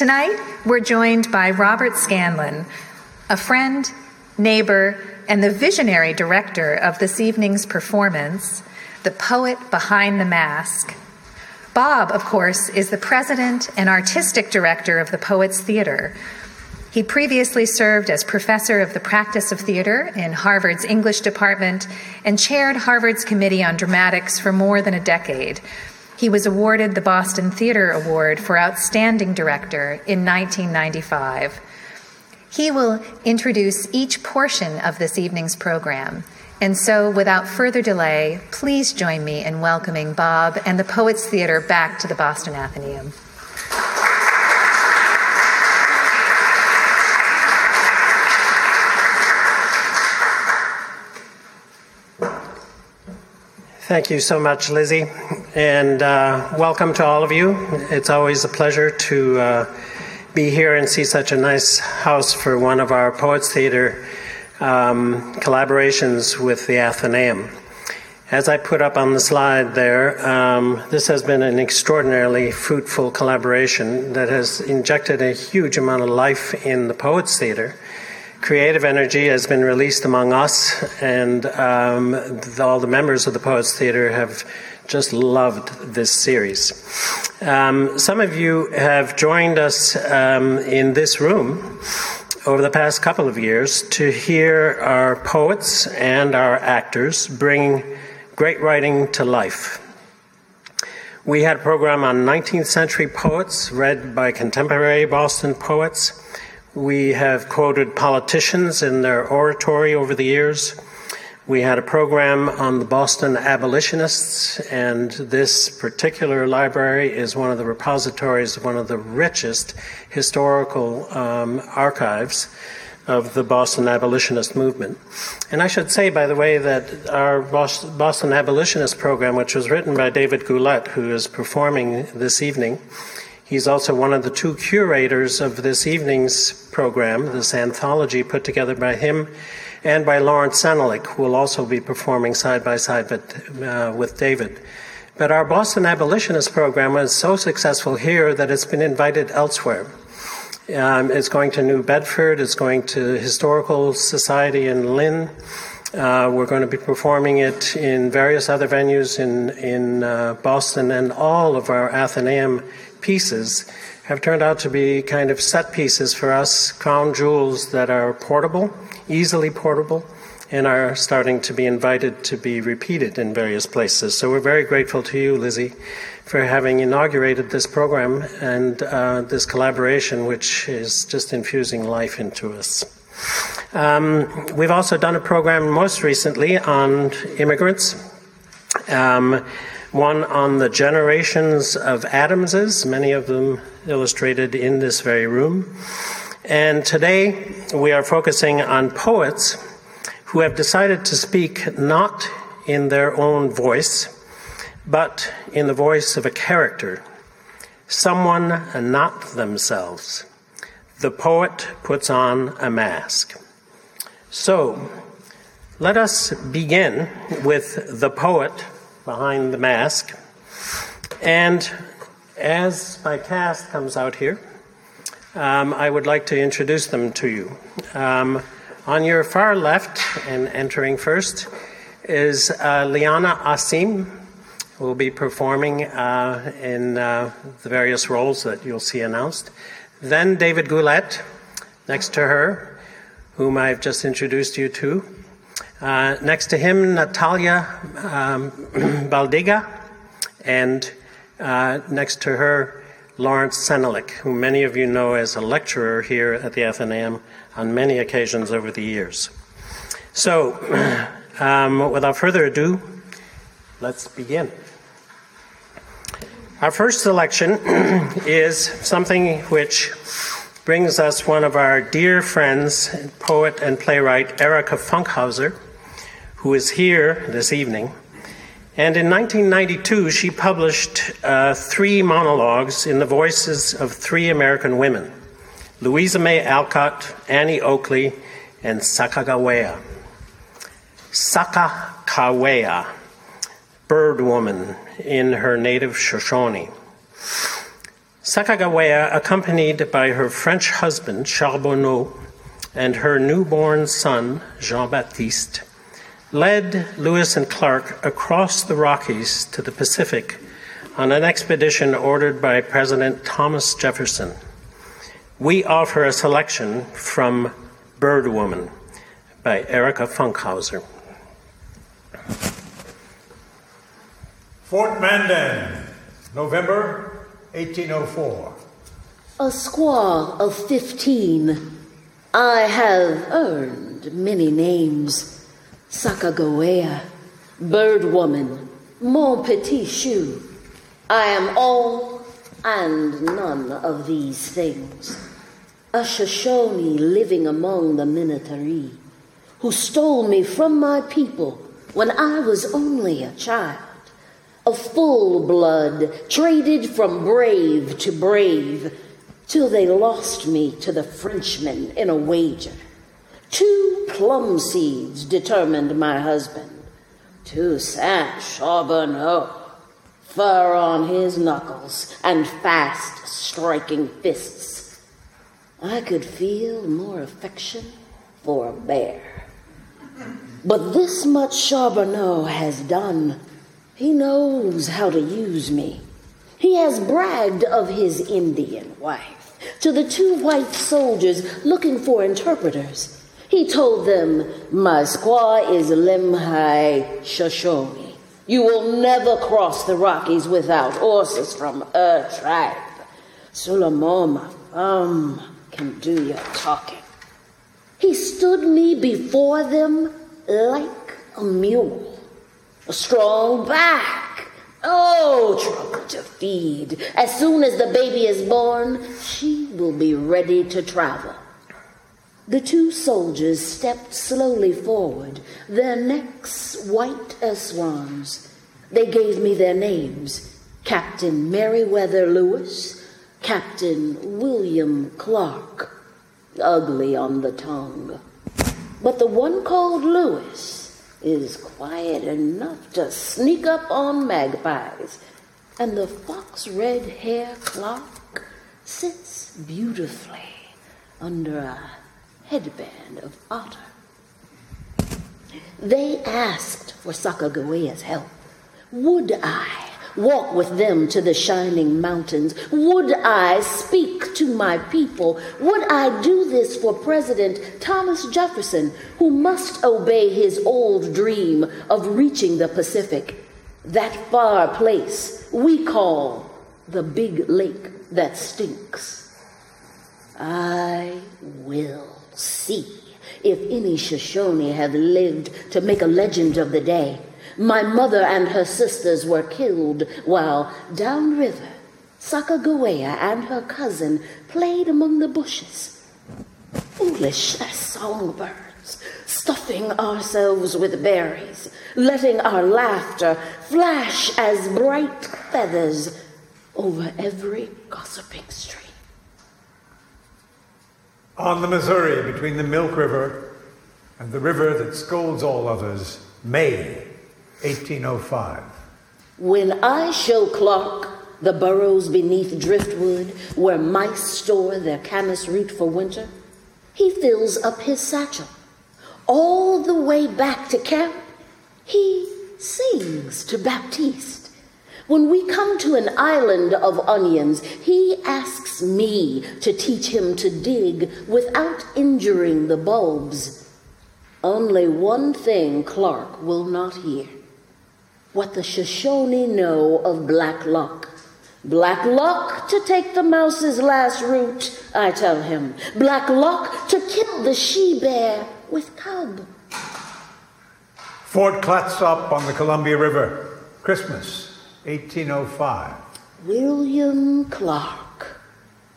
Tonight, we're joined by Robert Scanlan, a friend, neighbor, and the visionary director of this evening's performance, the poet behind the mask. Bob, of course, is the president and artistic director of the Poets Theater. He previously served as professor of the practice of theater in Harvard's English department and chaired Harvard's Committee on Dramatics for more than a decade, he was awarded the Boston Theater Award for Outstanding Director in 1995. He will introduce each portion of this evening's program. And so, without further delay, please join me in welcoming Bob and the Poets Theater back to the Boston Athenaeum. Thank you so much, Lizzie, and uh, welcome to all of you. It's always a pleasure to uh, be here and see such a nice house for one of our Poets Theater um, collaborations with the Athenaeum. As I put up on the slide there, um, this has been an extraordinarily fruitful collaboration that has injected a huge amount of life in the Poets Theater creative energy has been released among us, and um, all the members of the Poets Theater have just loved this series. Um, some of you have joined us um, in this room over the past couple of years to hear our poets and our actors bring great writing to life. We had a program on 19th century poets read by contemporary Boston poets. We have quoted politicians in their oratory over the years. We had a program on the Boston abolitionists, and this particular library is one of the repositories one of the richest historical um, archives of the Boston abolitionist movement. And I should say, by the way, that our Boston abolitionist program, which was written by David Gullette, who is performing this evening, He's also one of the two curators of this evening's program, this anthology put together by him and by Laurence Senelick, who will also be performing side by side uh, with David. But our Boston Abolitionist program was so successful here that it's been invited elsewhere. Um, it's going to New Bedford, it's going to Historical Society in Lynn. Uh, we're going to be performing it in various other venues in, in uh, Boston, and all of our Athenaeum pieces have turned out to be kind of set pieces for us, crown jewels that are portable, easily portable, and are starting to be invited to be repeated in various places. So we're very grateful to you, Lizzie, for having inaugurated this program and uh, this collaboration, which is just infusing life into us. Um, we've also done a program most recently on immigrants. Um, one on the generations of Adamses, many of them illustrated in this very room. And today we are focusing on poets who have decided to speak not in their own voice, but in the voice of a character, someone and not themselves. The poet puts on a mask. So, let us begin with the poet behind the mask. And as my cast comes out here, um, I would like to introduce them to you. Um, on your far left, and entering first, is uh, Liana Asim, who will be performing uh, in uh, the various roles that you'll see announced. Then David Gullette, next to her, whom I've just introduced you to. Uh, next to him, Natalia um, Baldiga, and uh, next to her, Laurence Senelick, who many of you know as a lecturer here at the Athenaeum on many occasions over the years. So, um, without further ado, let's begin. Our first selection is something which brings us one of our dear friends, poet and playwright Erica Funkhouser who is here this evening. And in 1992, she published uh, three monologues in the voices of three American women Louisa May Alcott, Annie Oakley, and Sacagawea. Sakakawea, bird woman in her native Shoshone. Sacagawea, accompanied by her French husband, Charbonneau, and her newborn son, Jean Baptiste, led Lewis and Clark across the Rockies to the Pacific on an expedition ordered by President Thomas Jefferson. We offer a selection from Bird Woman by Erica Funkhouser. Fort Mandan, November 1804. A squaw of 15. I have earned many names. Sacagawea, Bird Woman, Mon Petit Chou. I am all and none of these things. A Shoshone living among the Minnetaree, who stole me from my people when I was only a child. A full blood traded from brave to brave till they lost me to the Frenchmen in a wager. Two plum seeds determined my husband. Toussaint Charbonneau, fur on his knuckles and fast striking fists. I could feel more affection for a bear. But this much Charbonneau has done. He knows how to use me. He has bragged of his Indian wife to the two white soldiers looking for interpreters. He told them, My squaw is Lemhi Shoshone. You will never cross the Rockies without horses from her tribe. Solomon, my um, can do your talking. He stood me before them like a mule, a strong back, Oh, trouble to feed. As soon as the baby is born, she will be ready to travel. The two soldiers stepped slowly forward, their necks white as swans. They gave me their names Captain Meriwether Lewis, Captain William Clark. Ugly on the tongue. But the one called Lewis is quiet enough to sneak up on magpies, and the fox red hair Clark sits beautifully under a headband of otter. They asked for Sacagawea's help. Would I walk with them to the shining mountains? Would I speak to my people? Would I do this for President Thomas Jefferson, who must obey his old dream of reaching the Pacific, that far place we call the big lake that stinks? I will see if any Shoshone have lived to make a legend of the day. My mother and her sisters were killed while downriver, Sacagawea and her cousin played among the bushes. Foolish as songbirds, stuffing ourselves with berries, letting our laughter flash as bright feathers over every gossiping stream. On the Missouri, between the Milk River and the river that scolds all others, May 1805. When I show Clark the burrows beneath driftwood where mice store their camas root for winter, he fills up his satchel. All the way back to camp, he sings to Baptiste. When we come to an island of onions, he asks me to teach him to dig without injuring the bulbs. Only one thing Clark will not hear what the Shoshone know of black luck. Black luck to take the mouse's last root, I tell him. Black luck to kill the she bear with cub. Fort Clatsop on the Columbia River, Christmas 1805. William Clark.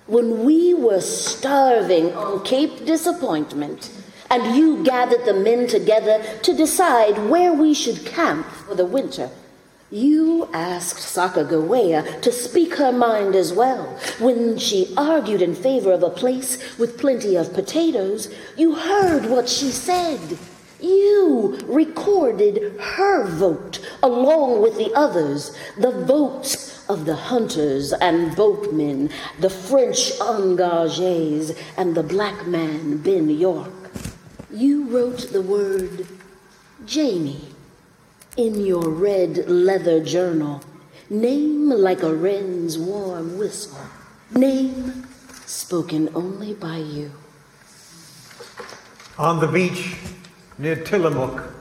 When we were starving on Cape Disappointment, and you gathered the men together to decide where we should camp for the winter. You asked Sacagawea to speak her mind as well. When she argued in favor of a place with plenty of potatoes, you heard what she said. You recorded her vote along with the others, the votes of the hunters and boatmen, the French engagés, and the black man Ben York. You wrote the word Janey in your red leather journal. Name like a wren's warm whistle. Name spoken only by you. On the beach near Tillamook,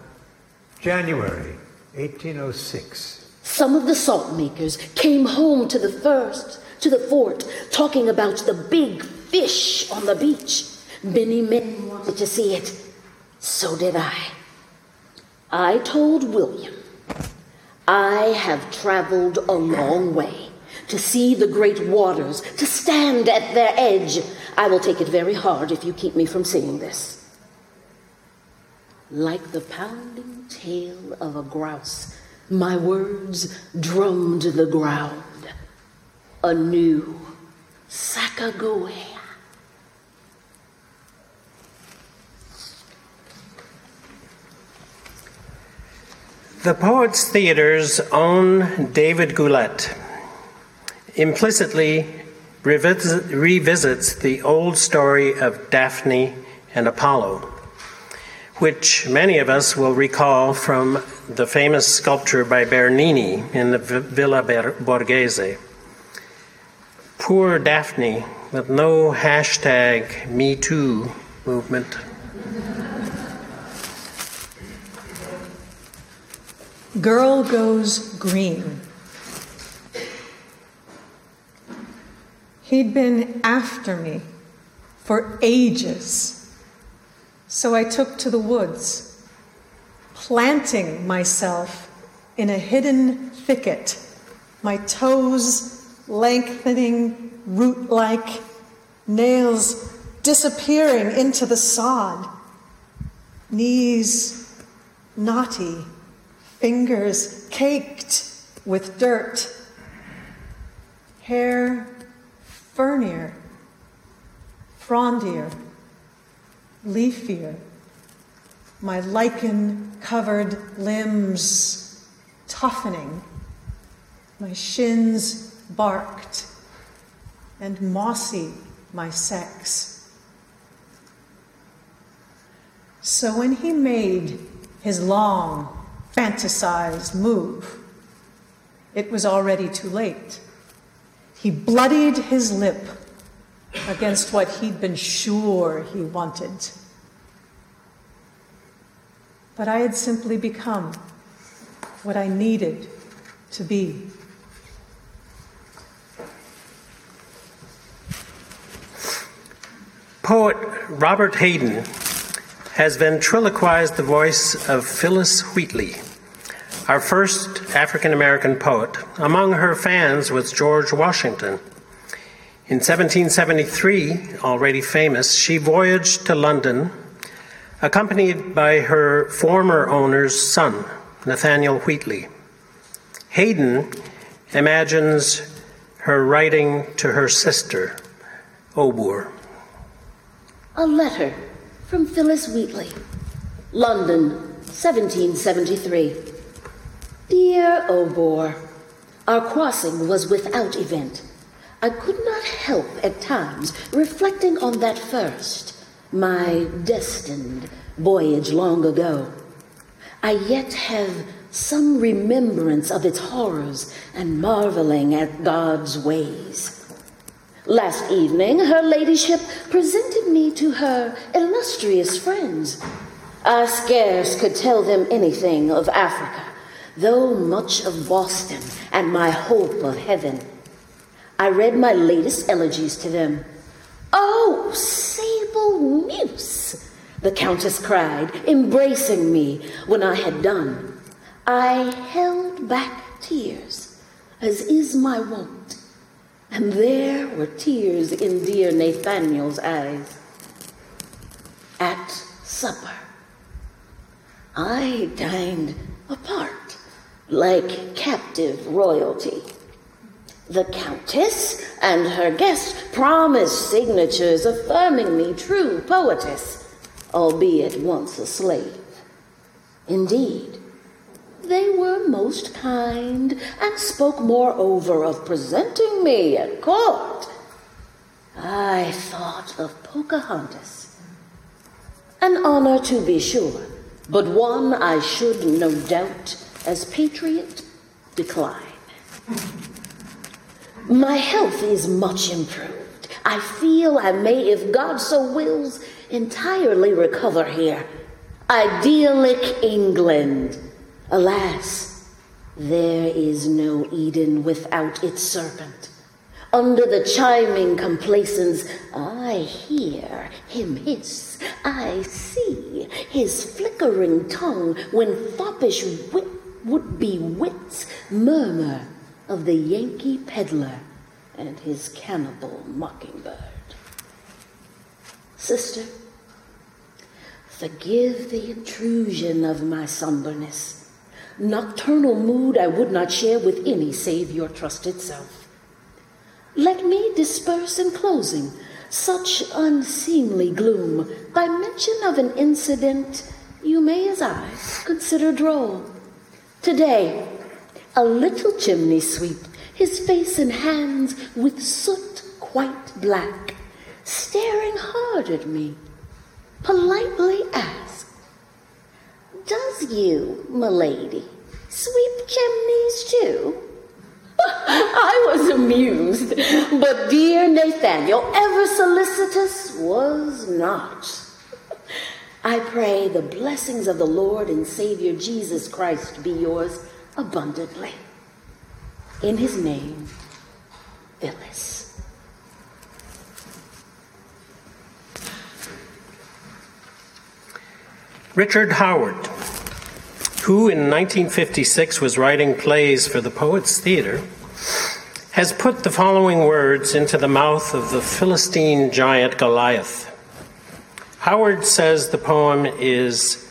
January 1806. Some of the salt makers came home to the first, to the fort, talking about the big fish on the beach. Many men wanted to see it. So did I. I told William, I have traveled a long way to see the great waters, to stand at their edge. I will take it very hard if you keep me from seeing this. Like the pounding tail of a grouse, my words drummed the ground. A new Sacagawea. The Poets Theater's own David Gullette implicitly revis- revisits the old story of Daphne and Apollo which many of us will recall from the famous sculpture by Bernini in the Villa Borghese. Poor Daphne, with no hashtag MeToo movement. Girl goes green. He'd been after me for ages. So I took to the woods, planting myself in a hidden thicket, my toes lengthening root like, nails disappearing into the sod, knees knotty, fingers caked with dirt, hair fernier, frondier leafier, my lichen covered limbs toughening, my shins barked, and mossy my sex. So when he made his long, fantasized move, it was already too late. He bloodied his lip against what he'd been sure he wanted. But I had simply become what I needed to be. Poet Robert Hayden has ventriloquized the voice of Phillis Wheatley, our first African American poet. Among her fans was George Washington. In 1773, already famous, she voyaged to London accompanied by her former owner's son, Nathaniel Wheatley. Hayden imagines her writing to her sister, Obour. A letter from Phillis Wheatley, London, 1773. Dear Obour, our crossing was without event. I could not help at times reflecting on that first, my destined voyage long ago. I yet have some remembrance of its horrors and marveling at God's ways. Last evening, her ladyship presented me to her illustrious friends. I scarce could tell them anything of Africa, though much of Boston and my hope of heaven. I read my latest elegies to them. Oh, sable muse, the Countess cried, embracing me when I had done. I held back tears, as is my wont, and there were tears in dear Nathaniel's eyes. At supper, I dined apart, like captive royalty. The Countess and her guest promised signatures affirming me true poetess, albeit once a slave. Indeed, they were most kind and spoke moreover of presenting me at court. I thought of Pocahontas. An honor to be sure, but one I should, no doubt, as patriot, decline. My health is much improved. I feel I may, if God so wills, entirely recover here. Idyllic England. Alas, there is no Eden without its serpent. Under the chiming complacence, I hear him hiss. I see his flickering tongue when foppish wit would be wits murmur of the Yankee peddler and his cannibal mockingbird. Sister, forgive the intrusion of my somberness. Nocturnal mood I would not share with any save your trusted self. Let me disperse in closing such unseemly gloom by mention of an incident you may, as I, consider droll. Today, a little chimney sweep, his face and hands with soot quite black, staring hard at me, politely asked, Does you, milady, sweep chimneys too? I was amused, but dear Nathaniel, ever solicitous, was not. I pray the blessings of the Lord and Savior Jesus Christ be yours abundantly. In his name, Phillis. Richard Howard, who in 1956 was writing plays for the Poets Theatre, has put the following words into the mouth of the Philistine giant Goliath. Howard says the poem is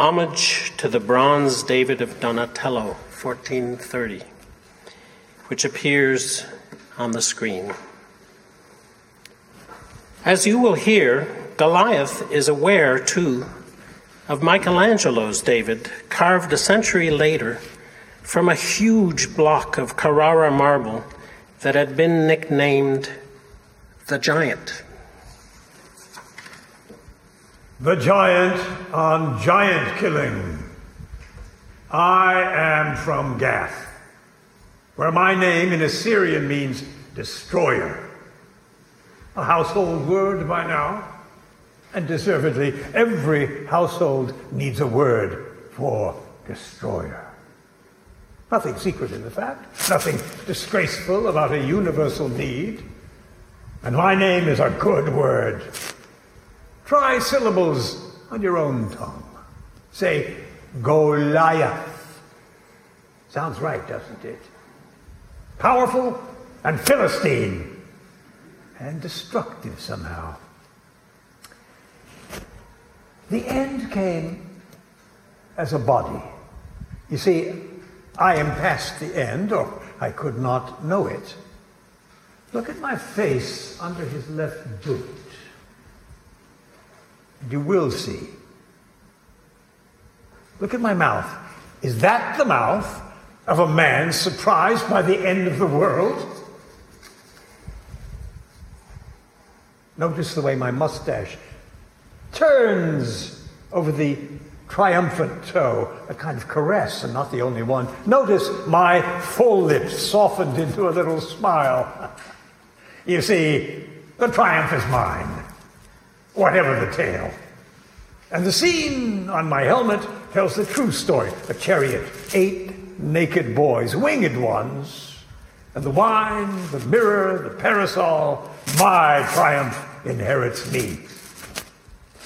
homage to the bronze David of Donatello, 1430, which appears on the screen. As you will hear, Goliath is aware, too, of Michelangelo's David, carved a century later from a huge block of Carrara marble that had been nicknamed the Giant. The giant on giant killing. I am from Gath, where my name in Assyrian means destroyer. A household word by now, and deservedly, every household needs a word for destroyer. Nothing secret in the fact, nothing disgraceful about a universal need. And my name is a good word. Try syllables on your own tongue. Say Goliath. Sounds right, doesn't it? Powerful and Philistine and destructive somehow. The end came as a body. You see, I am past the end, or I could not know it. Look at my face under his left boot you will see. Look at my mouth. Is that the mouth of a man surprised by the end of the world? Notice the way my mustache turns over the triumphant toe, a kind of caress, and not the only one. Notice my full lips softened into a little smile. You see, the triumph is mine whatever the tale. And the scene on my helmet tells the true story. A chariot, eight naked boys, winged ones, and the wine, the mirror, the parasol, my triumph inherits me.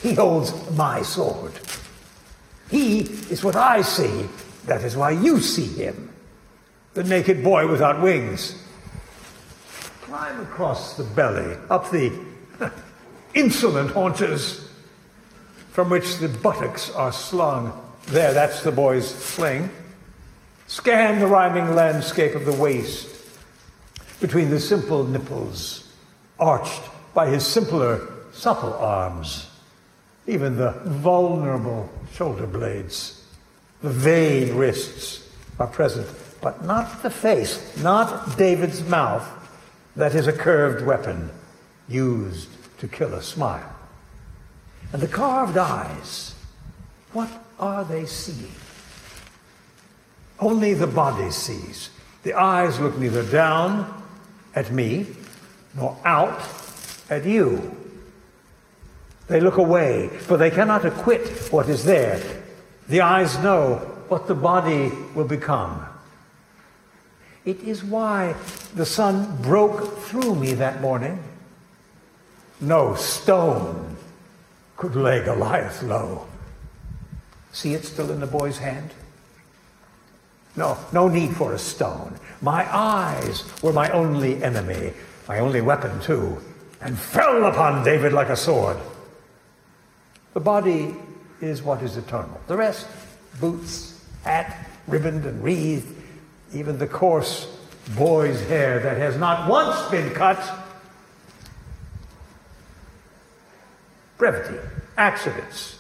He holds my sword. He is what I see. That is why you see him. The naked boy without wings. Climb across the belly, up the insolent haunches from which the buttocks are slung. There, that's the boy's sling. Scan the rhyming landscape of the waist between the simple nipples, arched by his simpler, supple arms, even the vulnerable shoulder blades. The vain wrists are present, but not the face, not David's mouth. That is a curved weapon used to kill a smile. And the carved eyes, what are they seeing? Only the body sees. The eyes look neither down at me nor out at you. They look away, for they cannot acquit what is there. The eyes know what the body will become. It is why the sun broke through me that morning. No stone could lay Goliath low. See it still in the boy's hand? No, no need for a stone. My eyes were my only enemy, my only weapon, too, and fell upon David like a sword. The body is what is eternal. The rest, boots, hat, ribboned and wreathed, even the coarse boy's hair that has not once been cut. Brevity, accidents,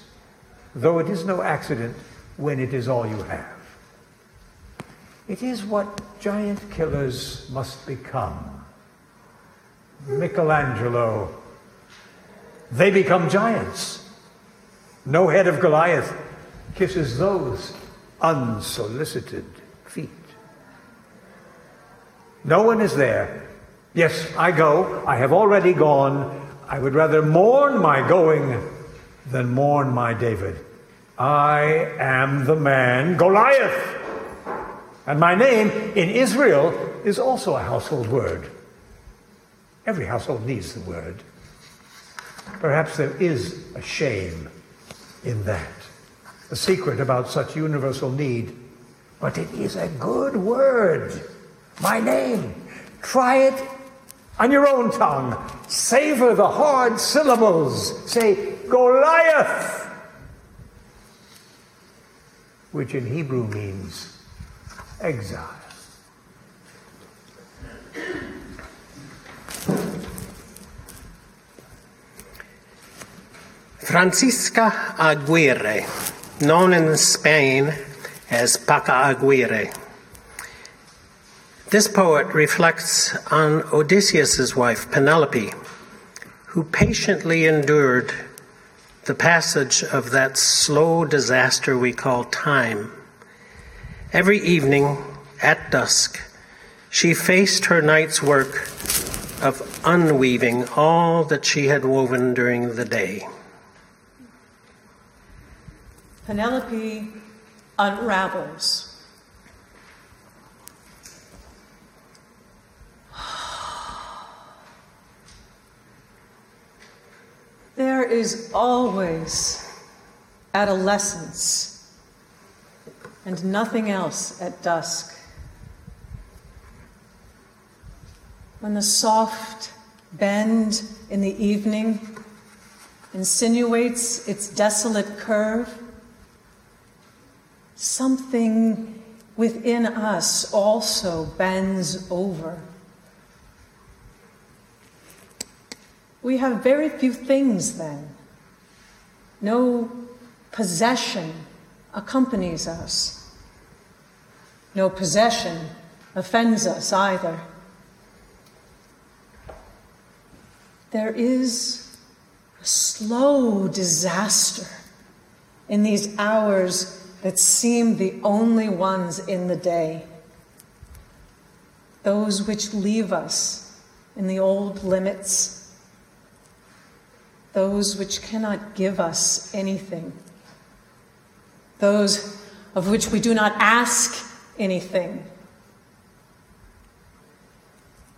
though it is no accident when it is all you have. It is what giant killers must become. Michelangelo, they become giants. No head of Goliath kisses those unsolicited feet. No one is there. Yes, I go. I have already gone. I would rather mourn my going than mourn my David. I am the man Goliath. And my name in Israel is also a household word. Every household needs the word. Perhaps there is a shame in that, a secret about such universal need. But it is a good word. My name. Try it on your own tongue. Savor the hard syllables. Say, Goliath, which in Hebrew means exile. Francisca Aguirre, known in Spain as Paca Aguirre. This poet reflects on Odysseus's wife, Penelope, who patiently endured the passage of that slow disaster we call time Every evening at dusk, she faced her night's work of unweaving all that she had woven during the day. Penelope unravels. There is always adolescence and nothing else at dusk. When the soft bend in the evening insinuates its desolate curve, something within us also bends over. We have very few things then, no possession accompanies us. No possession offends us either. There is a slow disaster in these hours that seem the only ones in the day, those which leave us in the old limits, those which cannot give us anything those of which we do not ask anything.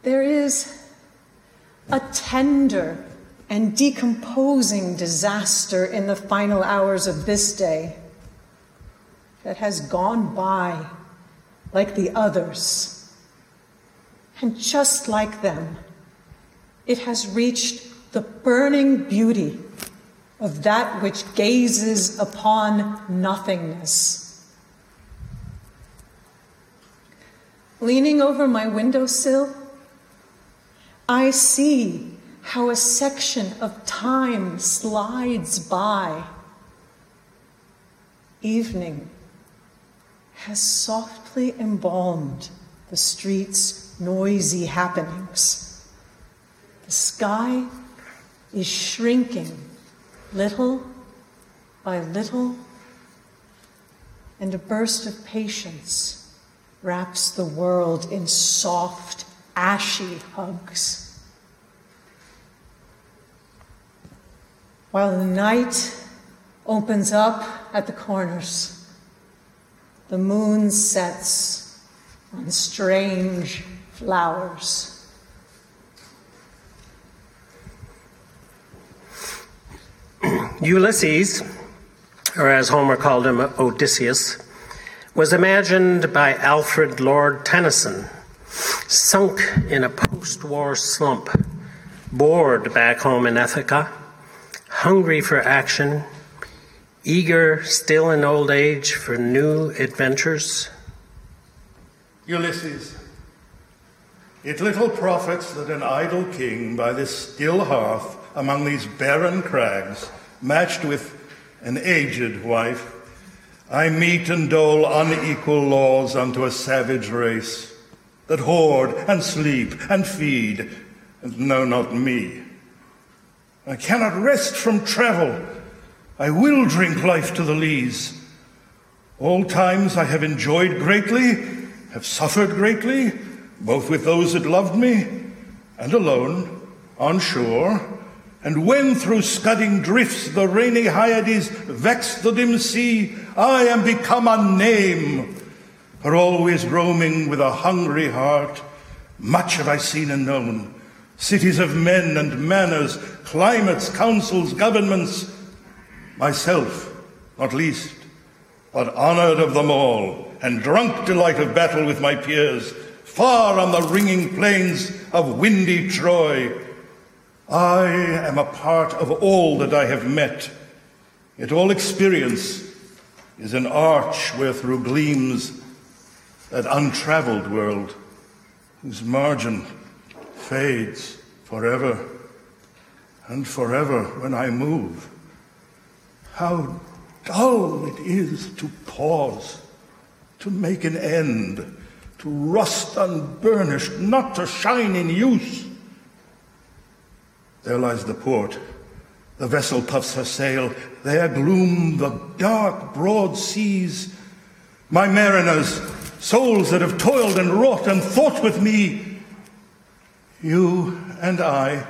There is a tender and decomposing disaster in the final hours of this day that has gone by like the others. And just like them, it has reached the burning beauty of that which gazes upon nothingness. Leaning over my windowsill, I see how a section of time slides by. Evening has softly embalmed the street's noisy happenings. The sky is shrinking little by little, and a burst of patience wraps the world in soft, ashy hugs. While the night opens up at the corners, the moon sets on strange flowers. Ulysses, or as Homer called him, Odysseus, was imagined by Alfred Lord Tennyson, sunk in a post war slump, bored back home in Ithaca, hungry for action, eager still in old age for new adventures. Ulysses, it little profits that an idle king by this still hearth among these barren crags, matched with an aged wife, I meet and dole unequal laws unto a savage race that hoard and sleep and feed and know not me. I cannot rest from travel. I will drink life to the lees. All times I have enjoyed greatly, have suffered greatly, both with those that loved me and alone, on shore, and when through scudding drifts the rainy Hyades vex the dim sea, I am become a name. For always roaming with a hungry heart, much have I seen and known. Cities of men and manners, climates, councils, governments. Myself, not least, but honored of them all, and drunk delight of battle with my peers, far on the ringing plains of windy Troy I am a part of all that I have met, yet all experience is an arch wherethrough gleams that untraveled world whose margin fades forever and forever when I move. How dull it is to pause, to make an end, to rust unburnished, not to shine in use. There lies the port. The vessel puffs her sail. There gloom the dark, broad seas. My mariners, souls that have toiled and wrought and thought with me. You and I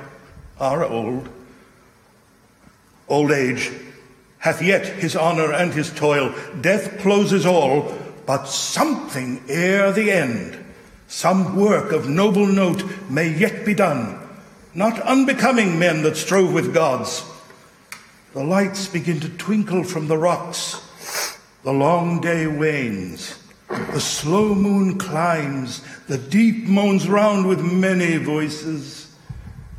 are old. Old age hath yet his honor and his toil. Death closes all, but something ere the end, some work of noble note may yet be done not unbecoming men that strove with gods. The lights begin to twinkle from the rocks. The long day wanes. The slow moon climbs. The deep moans round with many voices.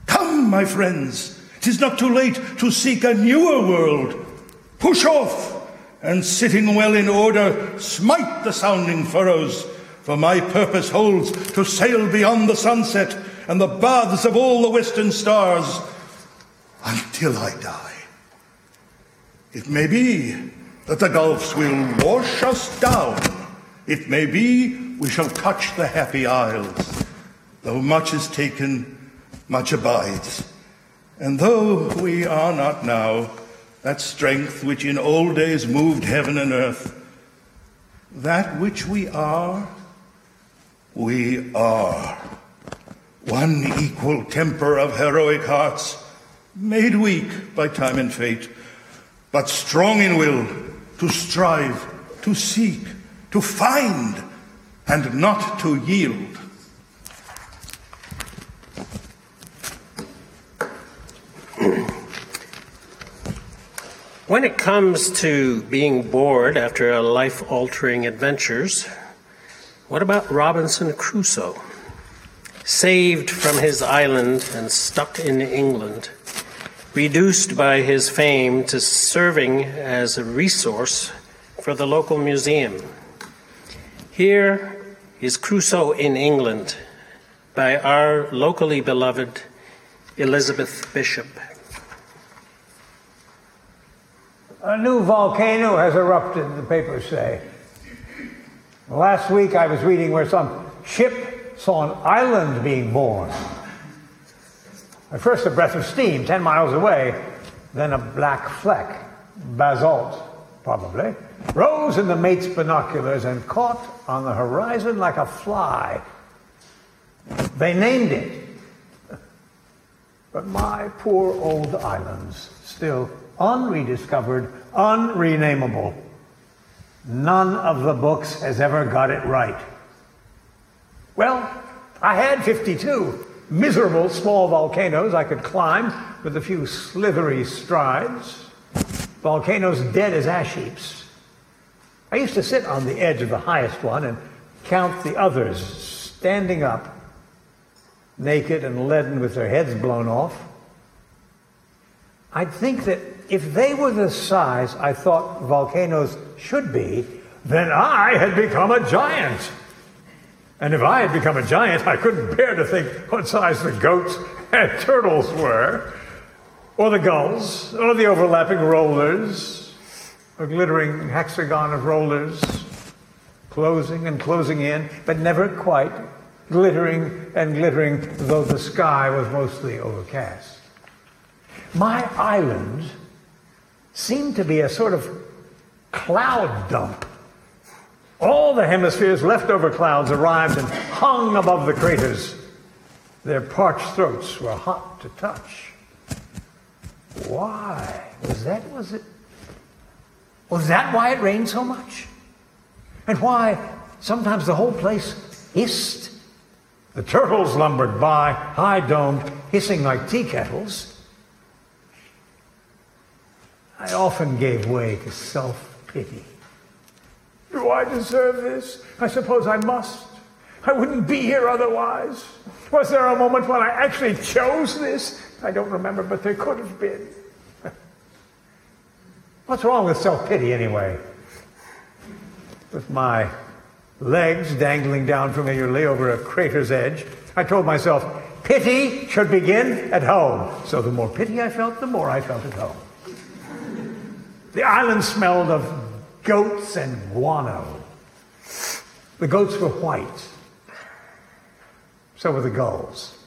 Come, my friends, tis not too late to seek a newer world. Push off, and sitting well in order, smite the sounding furrows, for my purpose holds to sail beyond the sunset and the baths of all the western stars until I die. It may be that the gulfs will wash us down. It may be we shall touch the happy isles. Though much is taken, much abides. And though we are not now that strength which in old days moved heaven and earth, that which we are, we are one equal temper of heroic hearts, made weak by time and fate, but strong in will to strive, to seek, to find, and not to yield. When it comes to being bored after life altering adventures, what about Robinson Crusoe? Saved from his island and stuck in England, reduced by his fame to serving as a resource for the local museum. Here is Crusoe in England by our locally beloved Elizabeth Bishop. A new volcano has erupted, the papers say. Last week I was reading where some ship saw an island being born. At first a breath of steam 10 miles away, then a black fleck, basalt probably, rose in the mate's binoculars and caught on the horizon like a fly. They named it. But my poor old islands, still unrediscovered, unrenameable. None of the books has ever got it right. Well, I had 52 miserable small volcanoes I could climb with a few slithery strides, volcanoes dead as ash heaps. I used to sit on the edge of the highest one and count the others standing up, naked and leaden with their heads blown off. I'd think that if they were the size I thought volcanoes should be, then I had become a giant. And if I had become a giant, I couldn't bear to think what size the goats and turtles were, or the gulls, or the overlapping rollers, a glittering hexagon of rollers, closing and closing in, but never quite glittering and glittering, though the sky was mostly overcast. My island seemed to be a sort of cloud dump. All the hemisphere's leftover clouds arrived and hung above the craters. Their parched throats were hot to touch. Why? Was that, was it? Was that why it rained so much? And why sometimes the whole place hissed? The turtles lumbered by, high domed, hissing like tea kettles. I often gave way to self pity. Do I deserve this? I suppose I must. I wouldn't be here otherwise. Was there a moment when I actually chose this? I don't remember, but there could have been. What's wrong with self pity anyway? With my legs dangling down familiarly over a crater's edge, I told myself, pity should begin at home. So the more pity I felt, the more I felt at home. The island smelled of goats and guano. The goats were white. So were the gulls.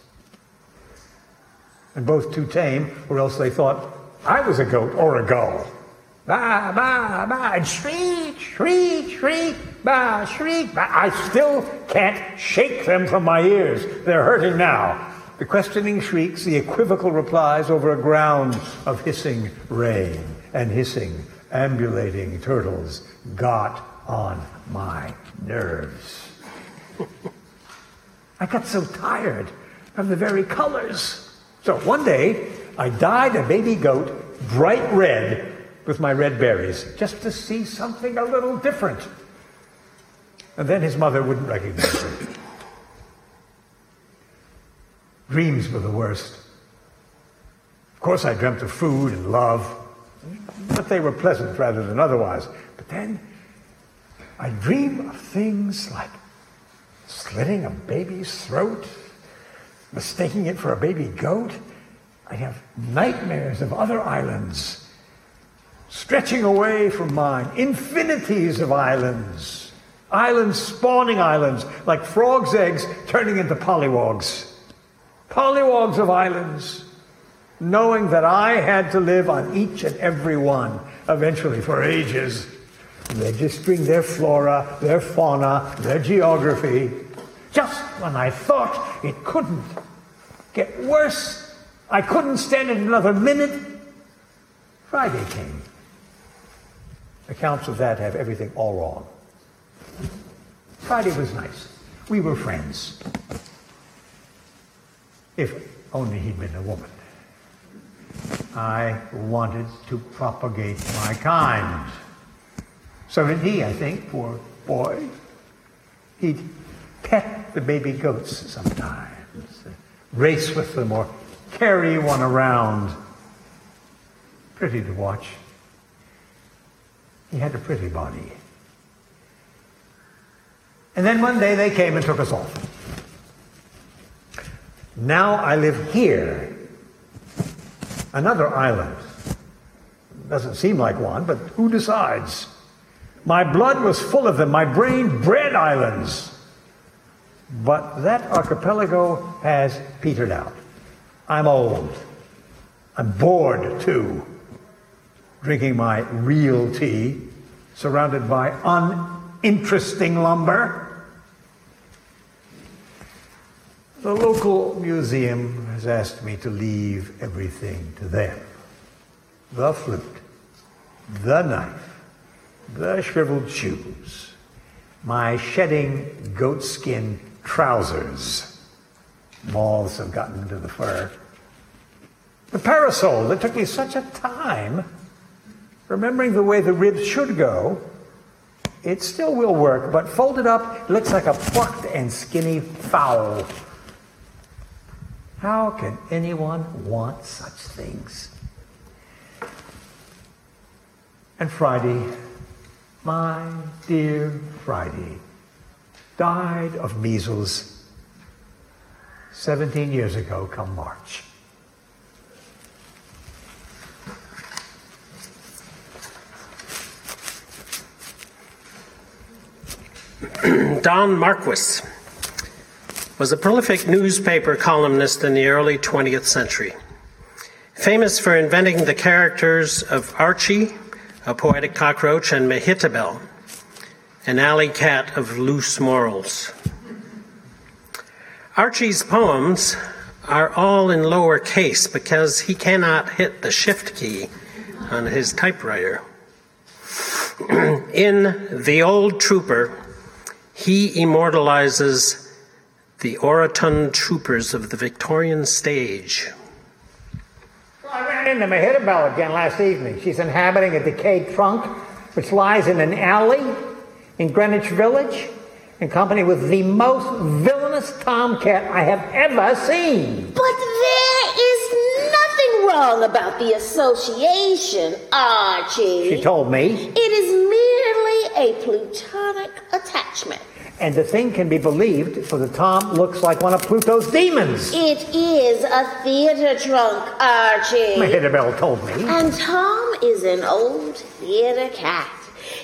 And both too tame, or else they thought I was a goat or a gull. Ba, ba, ba, and shriek, shriek, shriek, ba, shriek. I still can't shake them from my ears. They're hurting now. The questioning shrieks, the equivocal replies over a ground of hissing rain and hissing, ambulating turtles got on my nerves. I got so tired of the very colors. So one day, I dyed a baby goat bright red with my red berries, just to see something a little different. And then his mother wouldn't recognize him. Dreams were the worst. Of course, I dreamt of food and love, but they were pleasant rather than otherwise. But then I dream of things like slitting a baby's throat, mistaking it for a baby goat. I have nightmares of other islands stretching away from mine, infinities of islands, islands spawning islands, like frogs' eggs turning into pollywogs. Pollywogs of islands knowing that I had to live on each and every one eventually for ages, registering their flora, their fauna, their geography, just when I thought it couldn't get worse, I couldn't stand it another minute, Friday came. Accounts of that have everything all wrong. Friday was nice. We were friends. If only he'd been a woman. I wanted to propagate my kind. So did he, I think, poor boy. He'd pet the baby goats sometimes, race with them, or carry one around. Pretty to watch. He had a pretty body. And then one day they came and took us off. Now I live here Another island. Doesn't seem like one, but who decides? My blood was full of them. My brain bred islands. But that archipelago has petered out. I'm old. I'm bored too. Drinking my real tea, surrounded by uninteresting lumber. The local museum has asked me to leave everything to them the flute, the knife, the shriveled shoes, my shedding goatskin trousers. Moths have gotten into the fur. The parasol that took me such a time remembering the way the ribs should go. It still will work, but folded up, it looks like a plucked and skinny fowl. How can anyone want such things? And Friday, my dear Friday, died of measles 17 years ago, come March. Don Marquis was a prolific newspaper columnist in the early 20th century, famous for inventing the characters of Archie, a poetic cockroach, and Mehitabel, an alley cat of loose morals. Archie's poems are all in lower case because he cannot hit the shift key on his typewriter. in The Old Trooper, he immortalizes the orotund troopers of the Victorian stage. Well, I ran into Mehitabel again last evening. She's inhabiting a decayed trunk which lies in an alley in Greenwich Village in company with the most villainous tomcat I have ever seen. But there is nothing wrong about the association, Archie. She told me. It is merely a plutonic attachment. And the thing can be believed, for the Tom looks like one of Pluto's demons. It is a theater trunk, Archie. Mehitabel told me. And Tom is an old theater cat.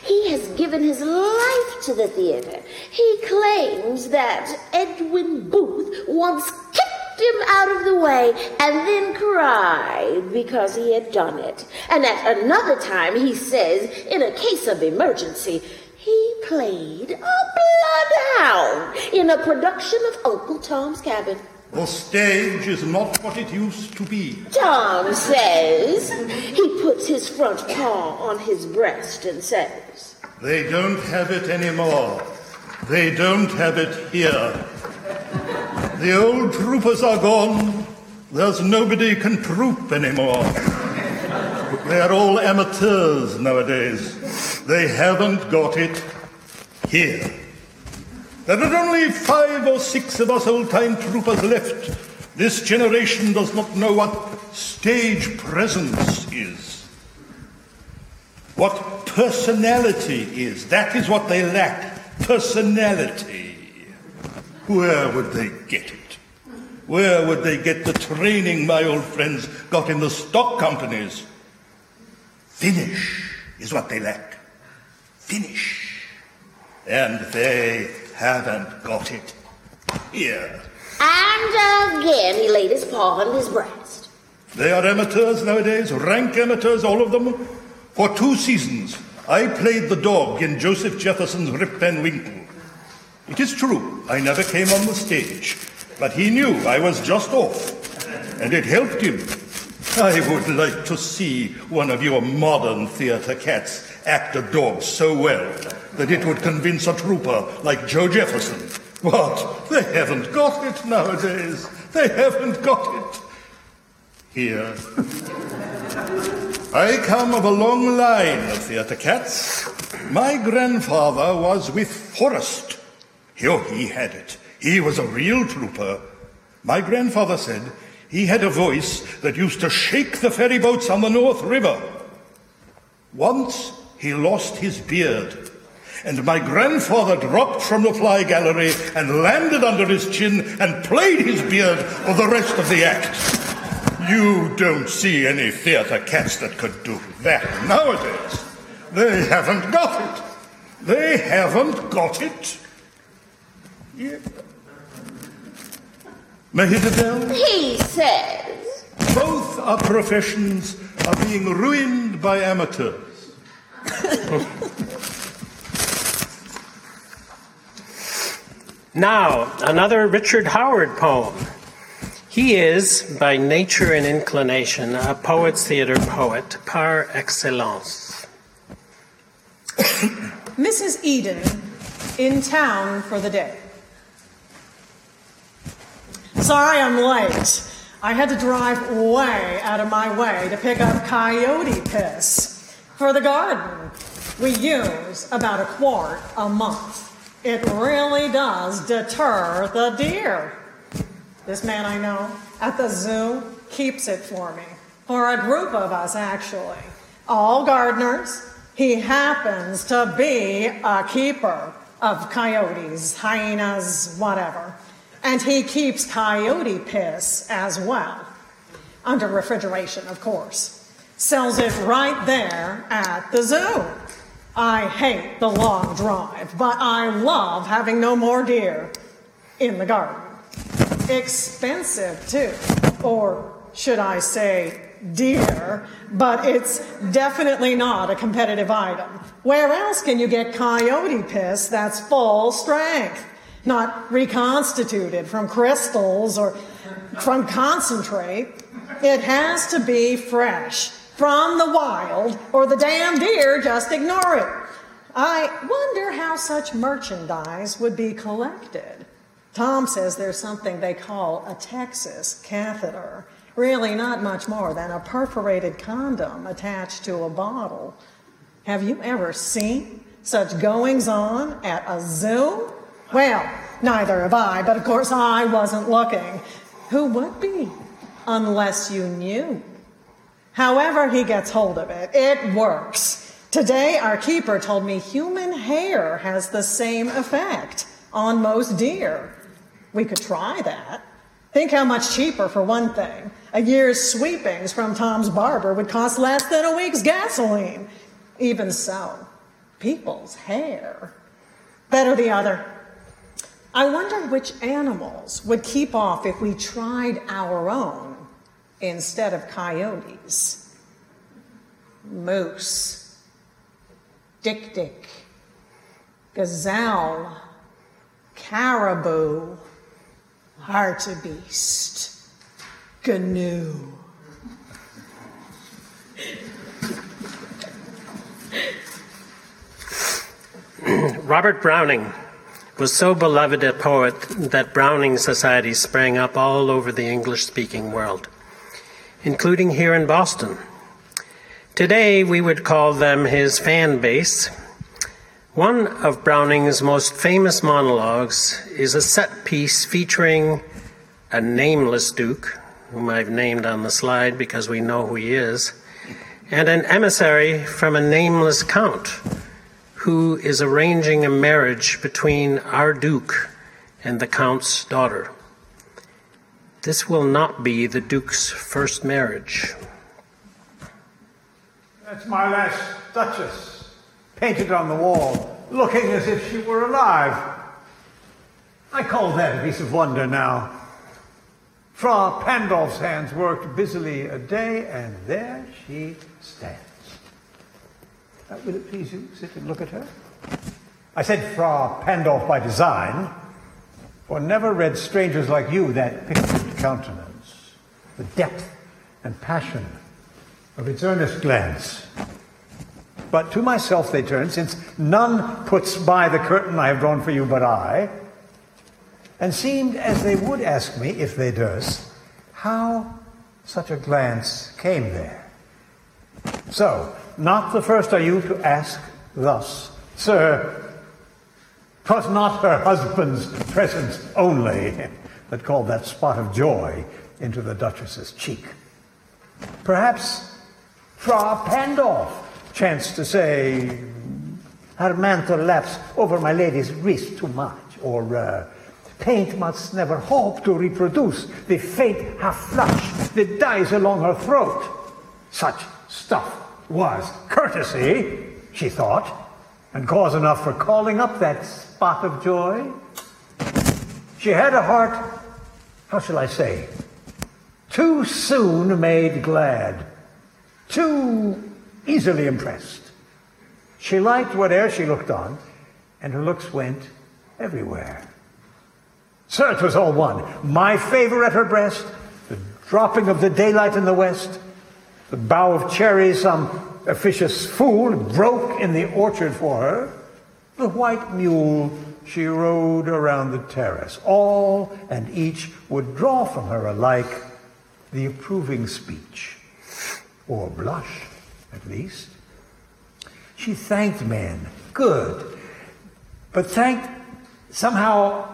He has given his life to the theater. He claims that Edwin Booth once kicked him out of the way and then cried because he had done it. And at another time, he says, in a case of emergency, he played a bloodhound in a production of Uncle Tom's Cabin. The stage is not what it used to be. Tom says he puts his front paw on his breast and says, They don't have it anymore. They don't have it here. The old troopers are gone. There's nobody can troop anymore. They're all amateurs nowadays. They haven't got it here. There are only five or six of us old time troopers left. This generation does not know what stage presence is. What personality is. That is what they lack. Personality. Where would they get it? Where would they get the training my old friends got in the stock companies? Finish is what they lack. Finish. And they haven't got it here. and again he laid his paw on his breast. They are amateurs nowadays, rank amateurs, all of them. For two seasons, I played the dog in Joseph Jefferson's Rip Van Winkle. It is true, I never came on the stage, but he knew I was just off, and it helped him. I would like to see one of your modern theatre cats act a dog so well that it would convince a trooper like Joe Jefferson. But they haven't got it nowadays. They haven't got it. Here. I come of a long line of theatre cats. My grandfather was with Forrest. Here he had it. He was a real trooper. My grandfather said he had a voice that used to shake the ferry boats on the North River. Once he lost his beard, and my grandfather dropped from the fly gallery and landed under his chin and played his beard for the rest of the act. You don't see any theatre cats that could do that nowadays. They haven't got it. They haven't got it. Yeah. Mehitabel? He says. Both our professions are being ruined by amateurs. now, another Richard Howard poem. He is, by nature and inclination, a poet's theater poet par excellence. Mrs. Eden in town for the day. Sorry I'm late. I had to drive way out of my way to pick up coyote piss for the garden. We use about a quart a month. It really does deter the deer. This man I know at the zoo keeps it for me, for a group of us actually. All gardeners. He happens to be a keeper of coyotes, hyenas, whatever. And he keeps coyote piss as well, under refrigeration, of course. Sells it right there at the zoo. I hate the long drive, but I love having no more deer in the garden. Expensive, too. Or should I say, deer, but it's definitely not a competitive item. Where else can you get coyote piss that's full strength? Not reconstituted from crystals or from concentrate. It has to be fresh from the wild, or the damn deer just ignore it. I wonder how such merchandise would be collected. Tom says there's something they call a Texas catheter. Really, not much more than a perforated condom attached to a bottle. Have you ever seen such goings on at a zoo? Well, neither have I, but of course I wasn't looking. Who would be? Unless you knew. However, he gets hold of it, it works. Today, our keeper told me human hair has the same effect on most deer. We could try that. Think how much cheaper, for one thing. A year's sweepings from Tom's barber would cost less than a week's gasoline. Even so, people's hair. Better the other. I wonder which animals would keep off if we tried our own instead of coyotes. Moose, dik-dik, gazelle, caribou, hartebeest, gnu. Robert Browning was so beloved a poet that Browning societies sprang up all over the English speaking world, including here in Boston. Today, we would call them his fan base. One of Browning's most famous monologues is a set piece featuring a nameless Duke, whom I've named on the slide because we know who he is, and an emissary from a nameless Count who is arranging a marriage between our Duke and the Count's daughter. This will not be the Duke's first marriage. That's my last Duchess, painted on the wall, looking as if she were alive. I call that a piece of wonder now. Fra Pandolf's hands worked busily a day, and there she stands. Uh, will it please you sit and look at her? I said Fra Pandolf by design, for never read strangers like you that pictured countenance, the depth and passion of its earnest glance. But to myself they turn, since none puts by the curtain I have drawn for you but I, and seemed as they would ask me, if they durst, how such a glance came there. So, not the first are you to ask thus, Sir, 'twas not her husband's presence only that called that spot of joy into the Duchess's cheek. Perhaps Fra Pandolf chanced to say, Her mantle laps over my lady's wrist too much, or uh, paint must never hope to reproduce the faint half flush that dies along her throat. Such stuff was courtesy, she thought, and cause enough for calling up that spot of joy. She had a heart, how shall I say, too soon made glad, too easily impressed. She liked whate'er she looked on, and her looks went everywhere. Sir, it was all one. My favor at her breast, the dropping of the daylight in the west, the bough of cherries some officious fool broke in the orchard for her, the white mule she rode around the terrace. All and each would draw from her alike the approving speech, or blush, at least. She thanked men, good, but thanked somehow,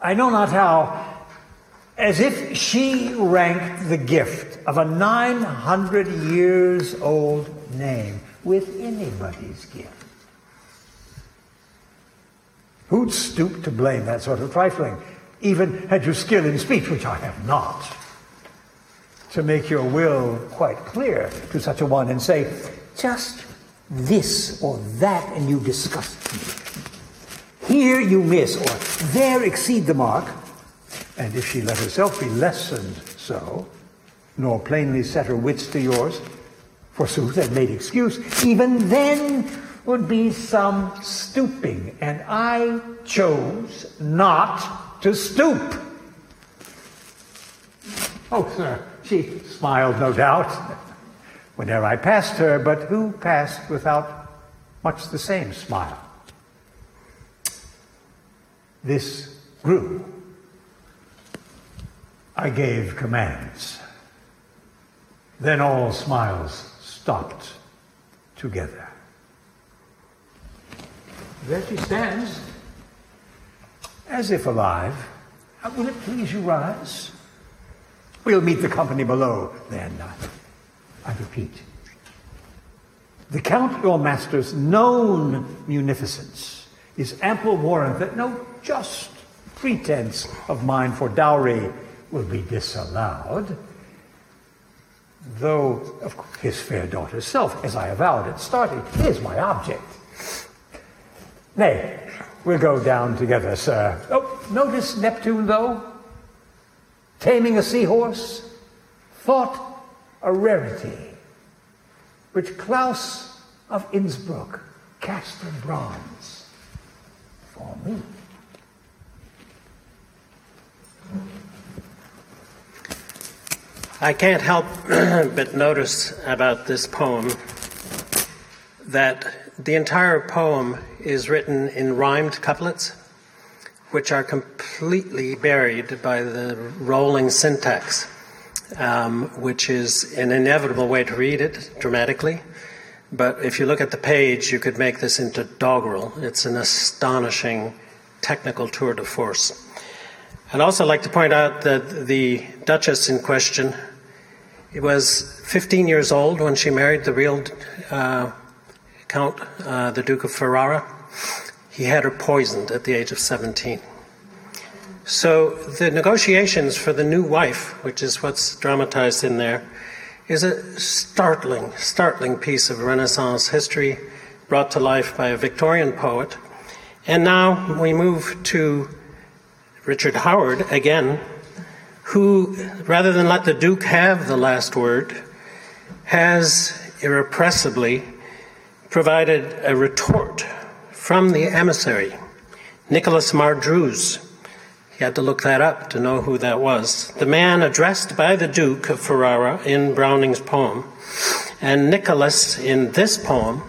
I know not how, as if she ranked the gift of a 900 years old name with anybody's gift. Who'd stoop to blame that sort of trifling, even had you skill in speech, which I have not, to make your will quite clear to such a one and say, just this or that, and you disgust me. Here you miss, or there exceed the mark, and if she let herself be lessoned so, nor plainly set her wits to yours, forsooth, and made excuse, even then would be some stooping, and I chose not to stoop. Oh, sir, she smiled, no doubt, whenever I passed her, but who passed without much the same smile? This grew. I gave commands. Then all smiles stopped together. There she stands, as if alive. Will it please you rise? We'll meet the company below, then. I repeat. The Count your master's known munificence is ample warrant that no just pretense of mine for dowry will be disallowed. Though, of course, his fair daughter's self, as I avowed at starting, is my object. Nay, we'll go down together, sir. Oh, notice Neptune, though? Taming a seahorse? Thought a rarity, which Claus of Innsbruck cast in bronze for me. I can't help but notice about this poem that the entire poem is written in rhymed couplets, which are completely buried by the rolling syntax, um, which is an inevitable way to read it dramatically. But if you look at the page, you could make this into doggerel. It's an astonishing technical tour de force. I'd also like to point out that the Duchess in question was 15 years old when she married the real uh, Count, uh, the Duke of Ferrara. He had her poisoned at the age of 17. So the negotiations for the new wife, which is what's dramatized in there, is a startling, startling piece of Renaissance history brought to life by a Victorian poet. And now we move to Richard Howard again, who, rather than let the Duke have the last word, has irrepressibly provided a retort from the emissary, Nicholas Mardruz. He had to look that up to know who that was. The man addressed by the Duke of Ferrara in Browning's poem. And Nicholas, in this poem,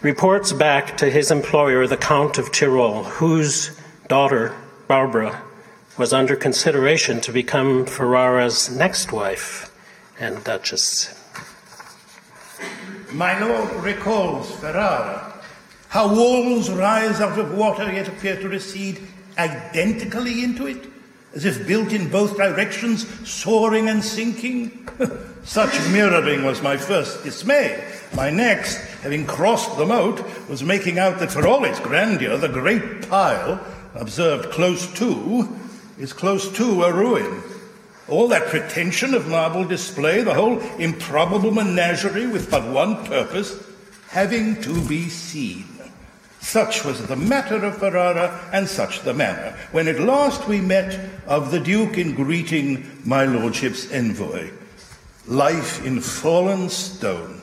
reports back to his employer, the Count of Tyrol, whose daughter, Barbara, was under consideration to become Ferrara's next wife and Duchess. My lord recalls Ferrara, how walls rise out of water yet appear to recede identically into it, as if built in both directions, soaring and sinking. Such mirroring was my first dismay. My next, having crossed the moat, was making out that for all its grandeur, the great pile, observed close to, is close to a ruin. All that pretension of marble display, the whole improbable menagerie with but one purpose, having to be seen. Such was the matter of Ferrara, and such the manner, when at last we met of the Duke in greeting my lordship's envoy. Life in fallen stone.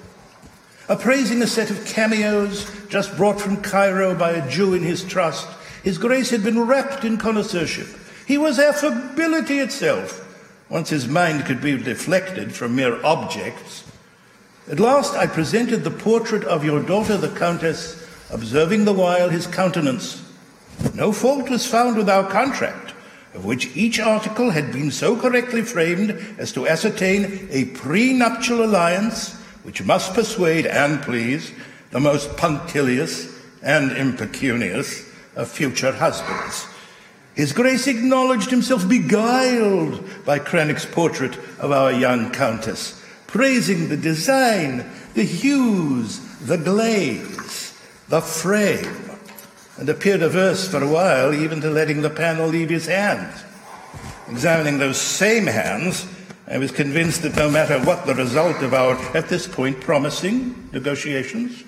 Appraising a set of cameos just brought from Cairo by a Jew in his trust, his grace had been wrapped in connoisseurship. He was affability itself, once his mind could be deflected from mere objects. At last I presented the portrait of your daughter, the Countess, observing the while his countenance. No fault was found with our contract, of which each article had been so correctly framed as to ascertain a prenuptial alliance which must persuade and please the most punctilious and impecunious of future husbands. His Grace acknowledged himself beguiled by Cranach's portrait of our young Countess, praising the design, the hues, the glaze, the frame, and appeared averse for a while even to letting the panel leave his hands. Examining those same hands, I was convinced that no matter what the result of our, at this point, promising negotiations,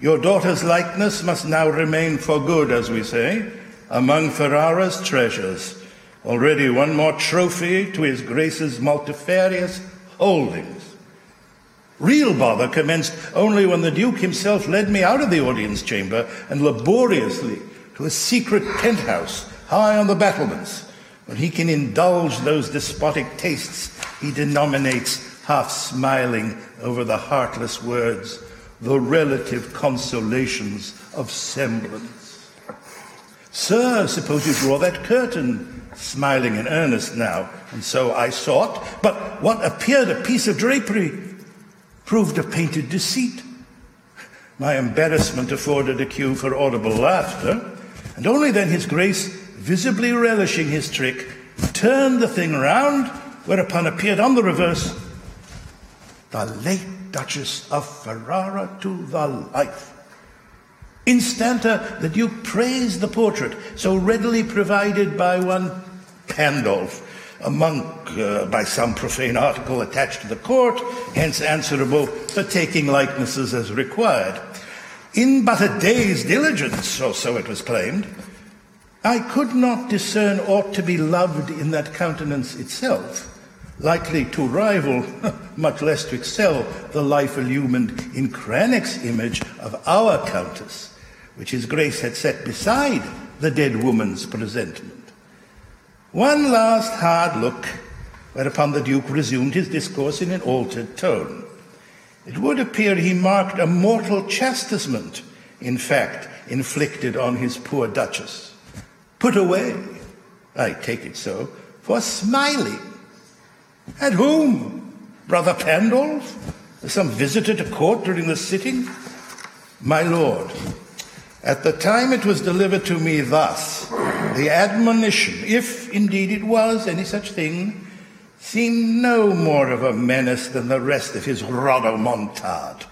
your daughter's likeness must now remain for good, as we say, among Ferrara's treasures. Already one more trophy to his grace's multifarious holdings. Real bother commenced only when the Duke himself led me out of the audience chamber and laboriously to a secret penthouse high on the battlements, when he can indulge those despotic tastes he denominates, half smiling over the heartless words, the relative consolations of semblance. Sir, suppose you draw that curtain, smiling in earnest now. And so I sought, but what appeared a piece of drapery proved a painted deceit. My embarrassment afforded a cue for audible laughter, and only then his grace, visibly relishing his trick, turned the thing round, whereupon appeared on the reverse the late Duchess of Ferrara to the life. Instanter, the Duke praised the portrait so readily provided by one Pandolf, a monk uh, by some profane article attached to the court, hence answerable for taking likenesses as required. In but a day's diligence, or so it was claimed, I could not discern aught to be loved in that countenance itself, likely to rival, much less to excel, the life illumined in Cranach's image of our Countess which His Grace had set beside the dead woman's presentment. One last hard look, whereupon the Duke resumed his discourse in an altered tone. It would appear he marked a mortal chastisement, in fact, inflicted on his poor Duchess. Put away, I take it so, for smiling. At whom? Brother Pandolf? Some visitor to court during the sitting? My lord, at the time it was delivered to me thus, the admonition, if indeed it was any such thing, seemed no more of a menace than the rest of his rodomontade.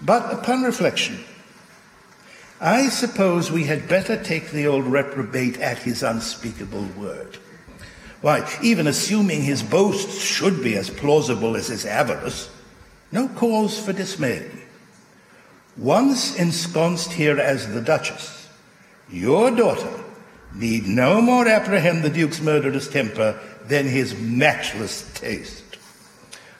But upon reflection, I suppose we had better take the old reprobate at his unspeakable word. Why, even assuming his boasts should be as plausible as his avarice, no cause for dismay. Once ensconced here as the Duchess, your daughter need no more apprehend the Duke's murderous temper than his matchless taste.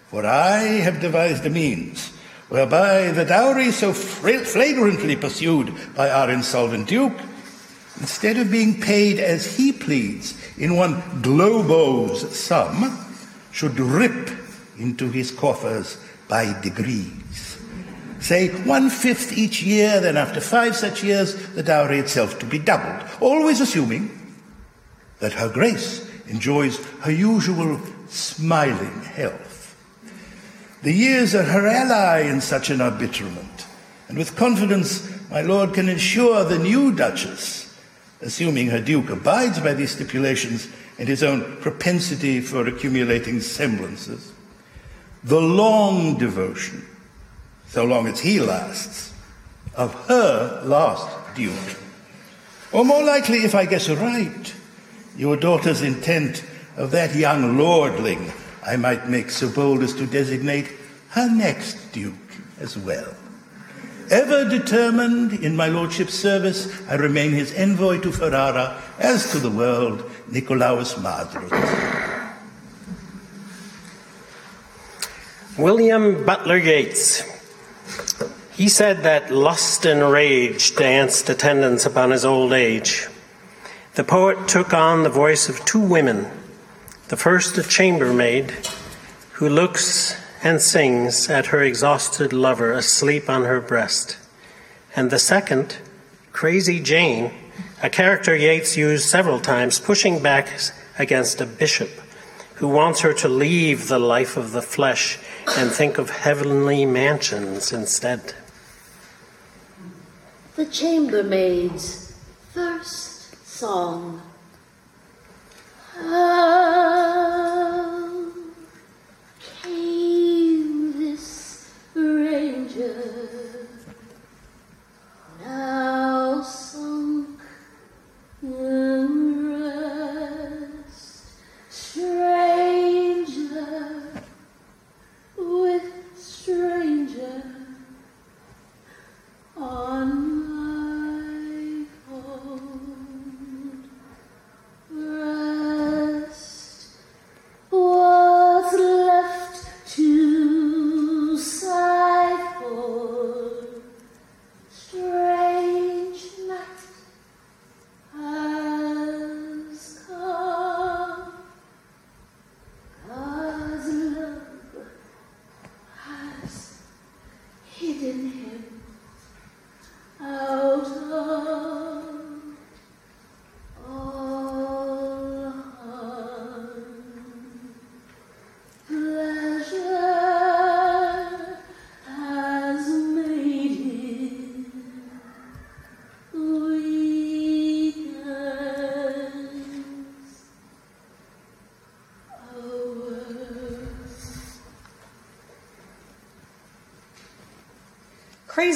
For I have devised a means whereby the dowry so flagrantly pursued by our insolvent Duke, instead of being paid as he pleads in one globose sum, should rip into his coffers by degrees say one fifth each year, then after five such years, the dowry itself to be doubled, always assuming that Her Grace enjoys her usual smiling health. The years are her ally in such an arbitrament, and with confidence my lord can assure the new Duchess, assuming her Duke abides by these stipulations and his own propensity for accumulating semblances, the long devotion so long as he lasts, of her last duke. Or more likely, if I guess right, your daughter's intent of that young lordling I might make so bold as to designate her next duke as well. Ever determined in my lordship's service, I remain his envoy to Ferrara, as to the world, Nikolaus Mardruz. William Butler Yeats. He said that lust and rage danced attendance upon his old age. The poet took on the voice of two women. The first, a chambermaid, who looks and sings at her exhausted lover asleep on her breast. And the second, Crazy Jane, a character Yeats used several times, pushing back against a bishop who wants her to leave the life of the flesh and think of heavenly mansions instead. The chambermaid's first song. How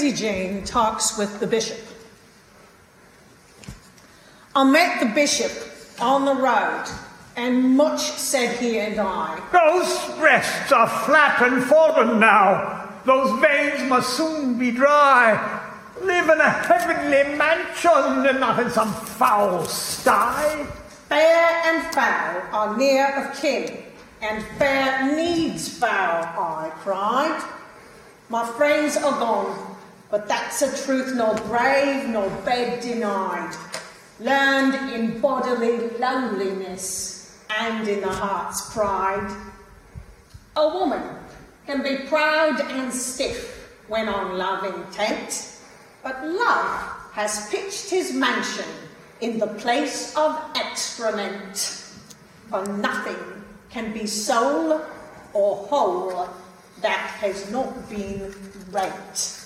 Crazy Jane talks with the bishop. I met the bishop on the road, and much said he and I. Those breasts are flat and fallen now. Those veins must soon be dry. Live in a heavenly mansion and not in some foul sty. Fair and foul are near of kin, and fair needs foul, I cried. My friends are gone, but that's a truth nor brave nor bed denied. Learned in bodily loneliness and in the heart's pride. A woman can be proud and stiff when on love intent, but love has pitched his mansion in the place of excrement. For nothing can be soul or whole that has not been rent.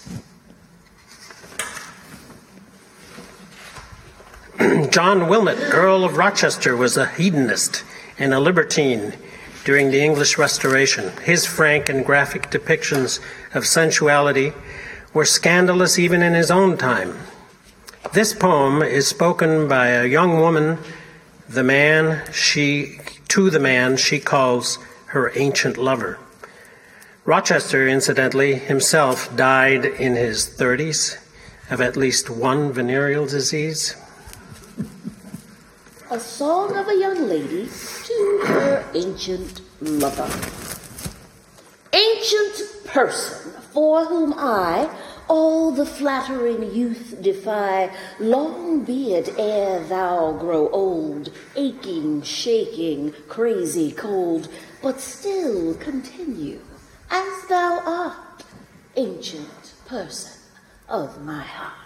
John Wilmot, Earl of Rochester, was a hedonist and a libertine during the English Restoration. His frank and graphic depictions of sensuality were scandalous even in his own time. This poem is spoken by a young woman, the man she to the man she calls her ancient lover. Rochester, incidentally, himself died in his 30s of at least one venereal disease. A song of a young lady to her ancient lover. Ancient person, for whom I all the flattering youth defy, long be it ere thou grow old, aching, shaking, crazy, cold, but still continue as thou art, ancient person of my heart.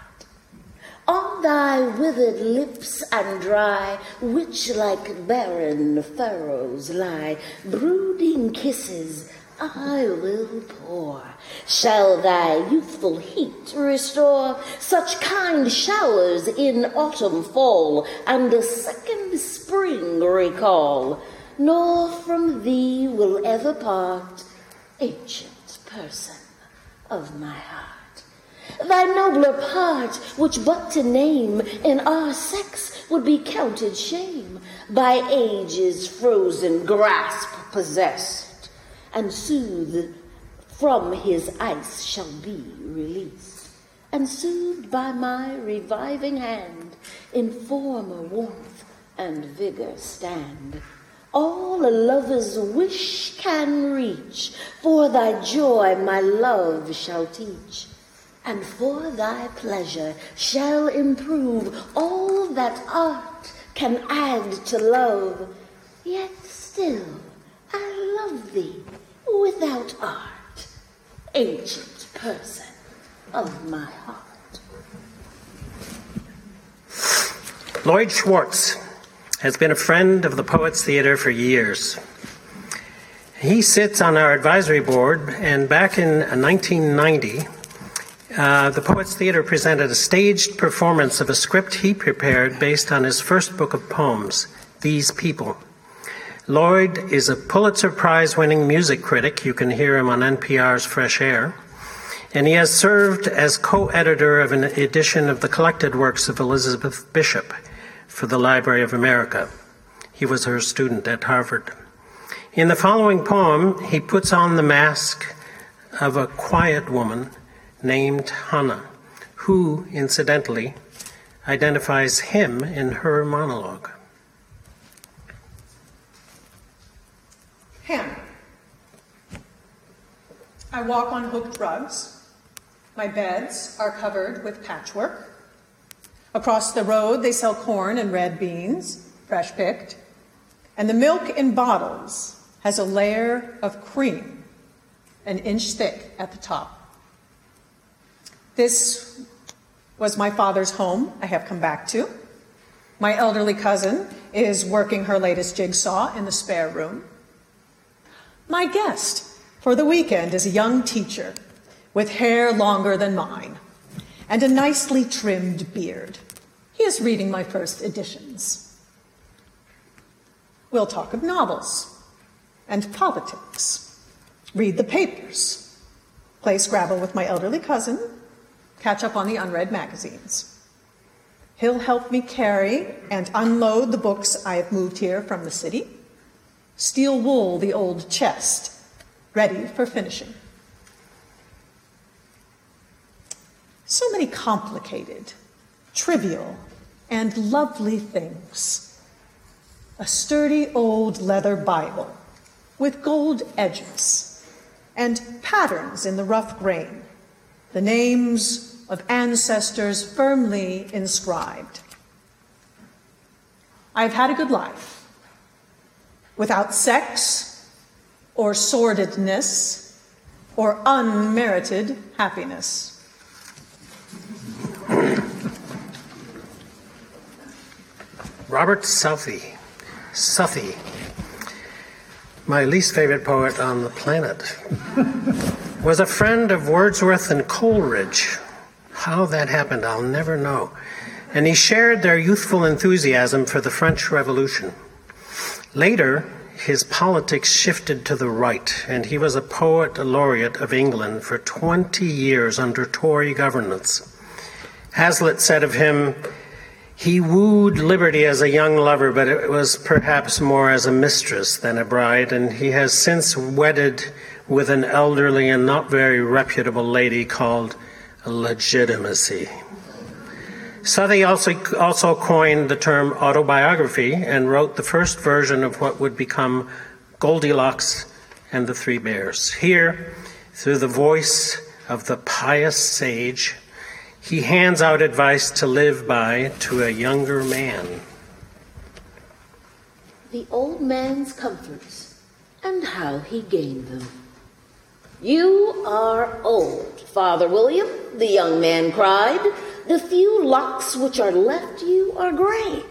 On thy withered lips and dry, which like barren furrows lie, brooding kisses I will pour. Shall thy youthful heat restore such kind showers in autumn fall, and a second spring recall, nor from thee will ever part, ancient person of my heart. Thy nobler part, which but to name in our sex would be counted shame, by age's frozen grasp possessed, and soothed from his ice shall be released. and soothed by my reviving hand, in former warmth and vigor stand. All a lover's wish can reach, for thy joy my love shall teach, and for thy pleasure shall improve all that art can add to love. Yet still I love thee without art, ancient person of my heart. Lloyd Schwartz has been a friend of the Poets Theatre for years. He sits on our advisory board, and back in 1990, uh, the Poets Theatre presented a staged performance of a script he prepared based on his first book of poems, These People. Lloyd is a Pulitzer Prize winning music critic. You can hear him on NPR's Fresh Air. And he has served as co editor of an edition of the collected works of Elizabeth Bishop for the Library of America. He was her student at Harvard. In the following poem, he puts on the mask of a quiet woman named Hannah, who, incidentally, identifies him in her monologue. Hannah. I walk on hooked rugs. My beds are covered with patchwork. Across the road, they sell corn and red beans, fresh picked. And the milk in bottles has a layer of cream, an inch thick at the top. This was my father's home, I have come back to. My elderly cousin is working her latest jigsaw in the spare room. My guest for the weekend is a young teacher with hair longer than mine and a nicely trimmed beard. He is reading my first editions. We'll talk of novels and politics, read the papers, play Scrabble with my elderly cousin, catch up on the unread magazines. He'll help me carry and unload the books I have moved here from the city, steel wool the old chest, ready for finishing. So many complicated, trivial, and lovely things. A sturdy old leather Bible with gold edges and patterns in the rough grain, the names of ancestors firmly inscribed. I've had a good life without sex or sordidness or unmerited happiness. Robert Southey. Southey. My least favorite poet on the planet. was a friend of Wordsworth and Coleridge. How that happened, I'll never know. And he shared their youthful enthusiasm for the French Revolution. Later, his politics shifted to the right, and he was a poet laureate of England for 20 years under Tory governance. Hazlitt said of him, he wooed liberty as a young lover, but it was perhaps more as a mistress than a bride, and he has since wedded with an elderly and not very reputable lady called legitimacy. Southey also, also coined the term autobiography and wrote the first version of what would become Goldilocks and the Three Bears. Here, through the voice of the pious sage, he hands out advice to live by to a younger man. The old man's comforts and how he gained them. You are old, Father William, the young man cried. The few locks which are left you are gray.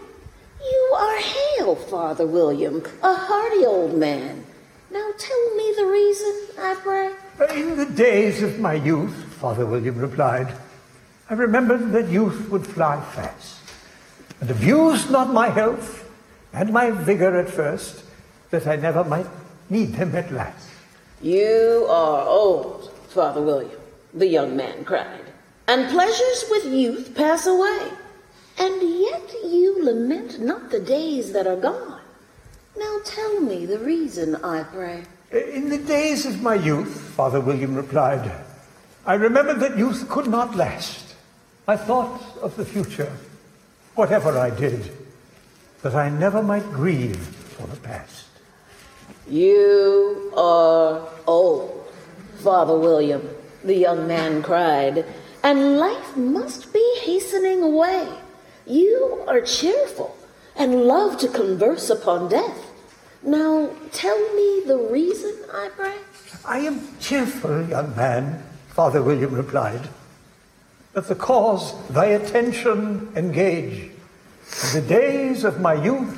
You are hale, Father William, a hearty old man. Now tell me the reason, I pray. In the days of my youth, Father William replied, I remembered that youth would fly fast, and abused not my health and my vigor at first, that I never might need them at last. You are old, Father William, the young man cried, and pleasures with youth pass away, and yet you lament not the days that are gone. Now tell me the reason, I pray. Uh, in the days of my youth, Father William replied, I remembered that youth could not last I thought of the future, whatever I did, that I never might grieve for the past. You are old, Father William, the young man cried, and life must be hastening away. You are cheerful and love to converse upon death. Now tell me the reason, I pray. I am cheerful, young man, Father William replied, but the cause thy attention engage. In the days of my youth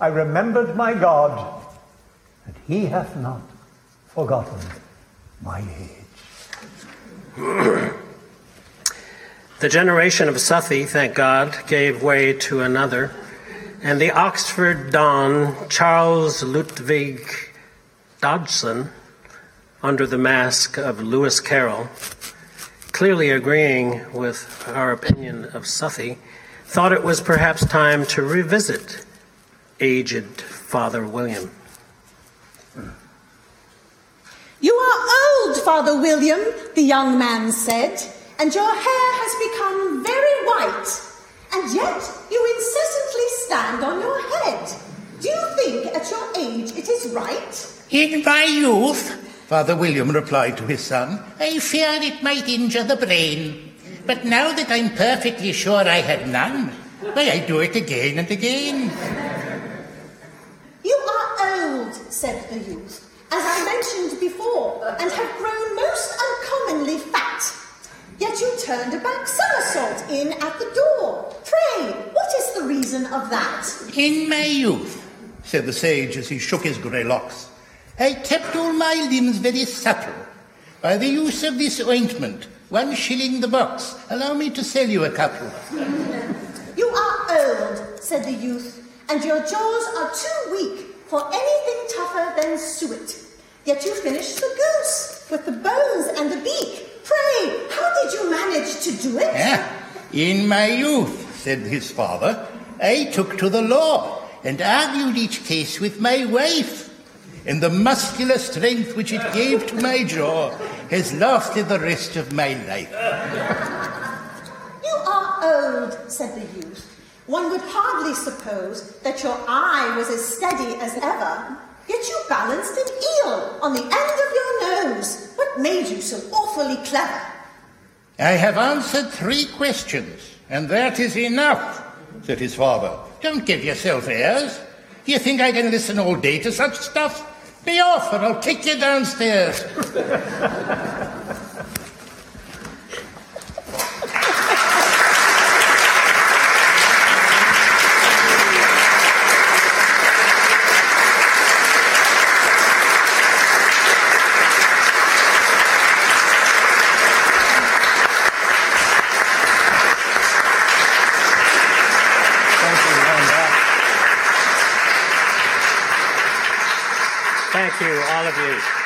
I remembered my God, and he hath not forgotten my age. The generation of Southey, thank God, gave way to another, and the Oxford Don Charles Lutwidge Dodgson, under the mask of Lewis Carroll, clearly agreeing with our opinion of Southey, thought it was perhaps time to revisit aged Father William. You are old, Father William, the young man said, and your hair has become very white, and yet you incessantly stand on your head. Do you think at your age it is right? In my youth, Father William replied to his son, I feared it might injure the brain. But now that I'm perfectly sure I had none, why, I do it again and again. You are old, said the youth, as I mentioned before, and have grown most uncommonly fat. Yet you turned a back somersault in at the door. Pray, what is the reason of that? In my youth, said the sage as he shook his grey locks, I kept all my limbs very supple. By the use of this ointment, one shilling the box, allow me to sell you a couple. You are old, said the youth, and your jaws are too weak for anything tougher than suet. Yet you finished the goose with the bones and the beak. Pray, how did you manage to do it? Ah, in my youth, said his father, I took to the law and argued each case with my wife. And the muscular strength which it gave to my jaw has lasted the rest of my life. You are old, said the youth. One would hardly suppose that your eye was as steady as ever. Yet you balanced an eel on the end of your nose. What made you so awfully clever? I have answered three questions, and that is enough, said his father. Don't give yourself airs. Do you think I can listen all day to such stuff? Be off, or I'll kick you downstairs. Thank you, Wanda. Thank you, all of you.